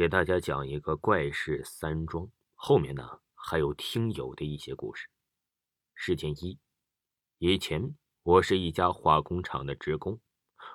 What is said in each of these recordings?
给大家讲一个怪事三桩，后面呢还有听友的一些故事。事件一：以前我是一家化工厂的职工，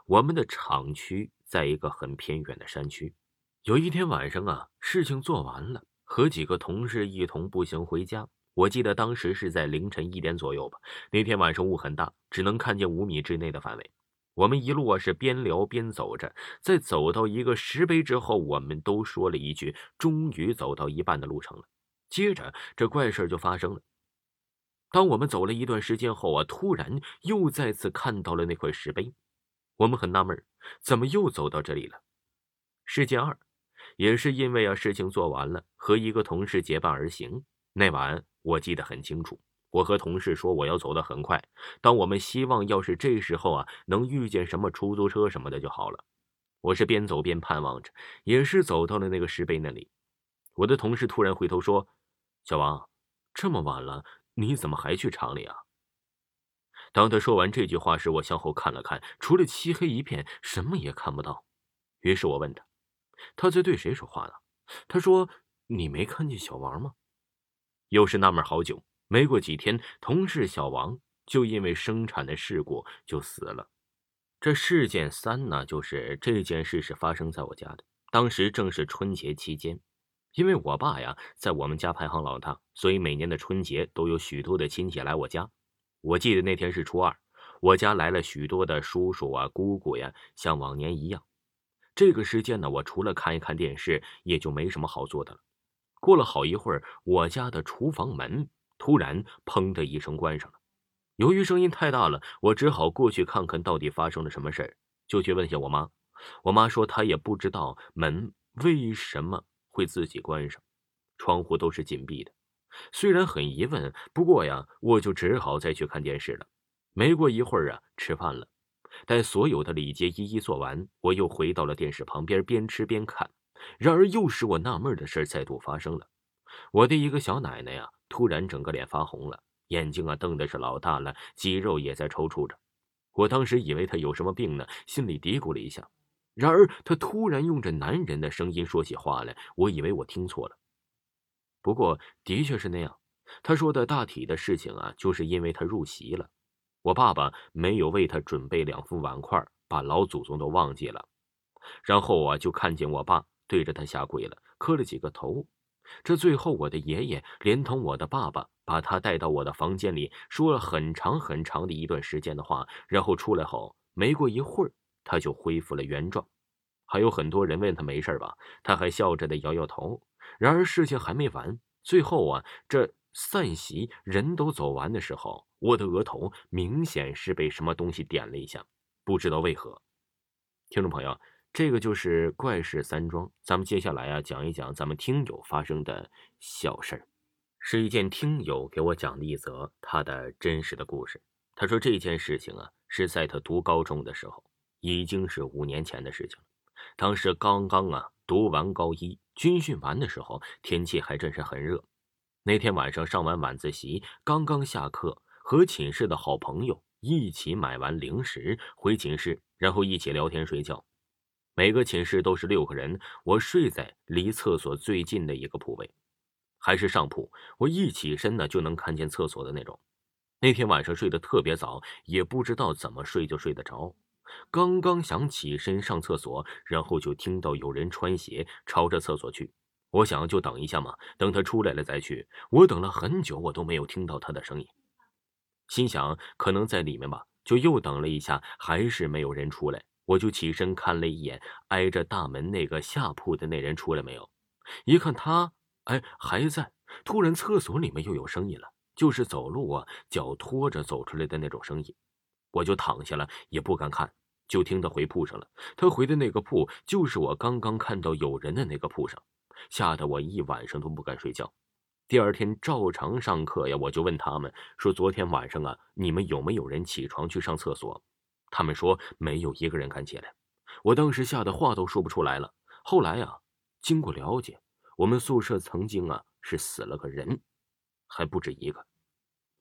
我们的厂区在一个很偏远的山区。有一天晚上啊，事情做完了，和几个同事一同步行回家。我记得当时是在凌晨一点左右吧。那天晚上雾很大，只能看见五米之内的范围。我们一路啊是边聊边走着，在走到一个石碑之后，我们都说了一句：“终于走到一半的路程了。”接着，这怪事就发生了。当我们走了一段时间后啊，突然又再次看到了那块石碑，我们很纳闷，怎么又走到这里了？事件二。也是因为啊，事情做完了，和一个同事结伴而行。那晚我记得很清楚，我和同事说我要走得很快。当我们希望要是这时候啊能遇见什么出租车什么的就好了。我是边走边盼望着，也是走到了那个石碑那里。我的同事突然回头说：“小王，这么晚了，你怎么还去厂里啊？”当他说完这句话时，我向后看了看，除了漆黑一片，什么也看不到。于是我问他。他在对谁说话呢？他说：“你没看见小王吗？”又是纳闷好久。没过几天，同事小王就因为生产的事故就死了。这事件三呢，就是这件事是发生在我家的。当时正是春节期间，因为我爸呀在我们家排行老大，所以每年的春节都有许多的亲戚来我家。我记得那天是初二，我家来了许多的叔叔啊、姑姑呀，像往年一样。这个时间呢，我除了看一看电视，也就没什么好做的了。过了好一会儿，我家的厨房门突然“砰”的一声关上了。由于声音太大了，我只好过去看看到底发生了什么事儿，就去问下我妈。我妈说她也不知道门为什么会自己关上，窗户都是紧闭的。虽然很疑问，不过呀，我就只好再去看电视了。没过一会儿啊，吃饭了。待所有的礼节一一做完，我又回到了电视旁边，边吃边看。然而，又使我纳闷的事再度发生了。我的一个小奶奶呀，突然整个脸发红了，眼睛啊瞪的是老大了，肌肉也在抽搐着。我当时以为她有什么病呢，心里嘀咕了一下。然而，她突然用着男人的声音说起话来，我以为我听错了。不过，的确是那样。她说的大体的事情啊，就是因为她入席了。我爸爸没有为她准备两副碗筷，把老祖宗都忘记了。然后啊，就看见我爸对着他下跪了，磕了几个头。这最后，我的爷爷连同我的爸爸把他带到我的房间里，说了很长很长的一段时间的话。然后出来后，没过一会儿，他就恢复了原状。还有很多人问他没事吧，他还笑着的摇摇头。然而事情还没完，最后啊，这。散席，人都走完的时候，我的额头明显是被什么东西点了一下，不知道为何。听众朋友，这个就是怪事三桩。咱们接下来啊，讲一讲咱们听友发生的小事儿，是一件听友给我讲的一则他的真实的故事。他说这件事情啊，是在他读高中的时候，已经是五年前的事情了。当时刚刚啊读完高一，军训完的时候，天气还真是很热。那天晚上上完晚自习，刚刚下课，和寝室的好朋友一起买完零食回寝室，然后一起聊天睡觉。每个寝室都是六个人，我睡在离厕所最近的一个铺位，还是上铺。我一起身呢就能看见厕所的那种。那天晚上睡得特别早，也不知道怎么睡就睡得着。刚刚想起身上厕所，然后就听到有人穿鞋朝着厕所去。我想就等一下嘛，等他出来了再去。我等了很久，我都没有听到他的声音，心想可能在里面吧，就又等了一下，还是没有人出来。我就起身看了一眼挨着大门那个下铺的那人出来没有，一看他，哎，还在。突然厕所里面又有声音了，就是走路啊，脚拖着走出来的那种声音。我就躺下了，也不敢看，就听他回铺上了。他回的那个铺，就是我刚刚看到有人的那个铺上。吓得我一晚上都不敢睡觉。第二天照常上课呀，我就问他们说：“昨天晚上啊，你们有没有人起床去上厕所？”他们说没有一个人敢起来。我当时吓得话都说不出来了。后来啊，经过了解，我们宿舍曾经啊是死了个人，还不止一个。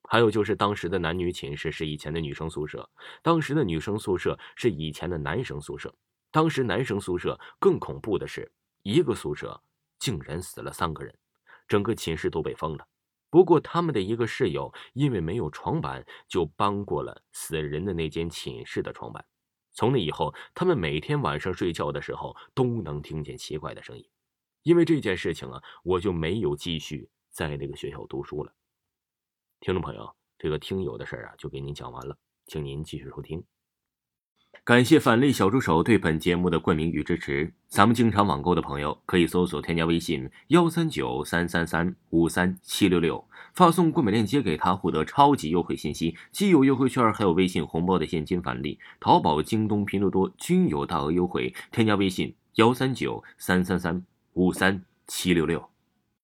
还有就是当时的男女寝室是以前的女生宿舍，当时的女生宿舍是以前的男生宿舍。当时男生宿舍更恐怖的是。一个宿舍竟然死了三个人，整个寝室都被封了。不过他们的一个室友因为没有床板，就搬过了死人的那间寝室的床板。从那以后，他们每天晚上睡觉的时候都能听见奇怪的声音。因为这件事情啊，我就没有继续在那个学校读书了。听众朋友，这个听友的事儿啊，就给您讲完了，请您继续收听。感谢返利小助手对本节目的冠名与支持。咱们经常网购的朋友可以搜索添加微信幺三九三三三五三七六六，发送购买链接给他，获得超级优惠信息，既有优惠券，还有微信红包的现金返利。淘宝、京东、拼多多均有大额优惠，添加微信幺三九三三三五三七六六。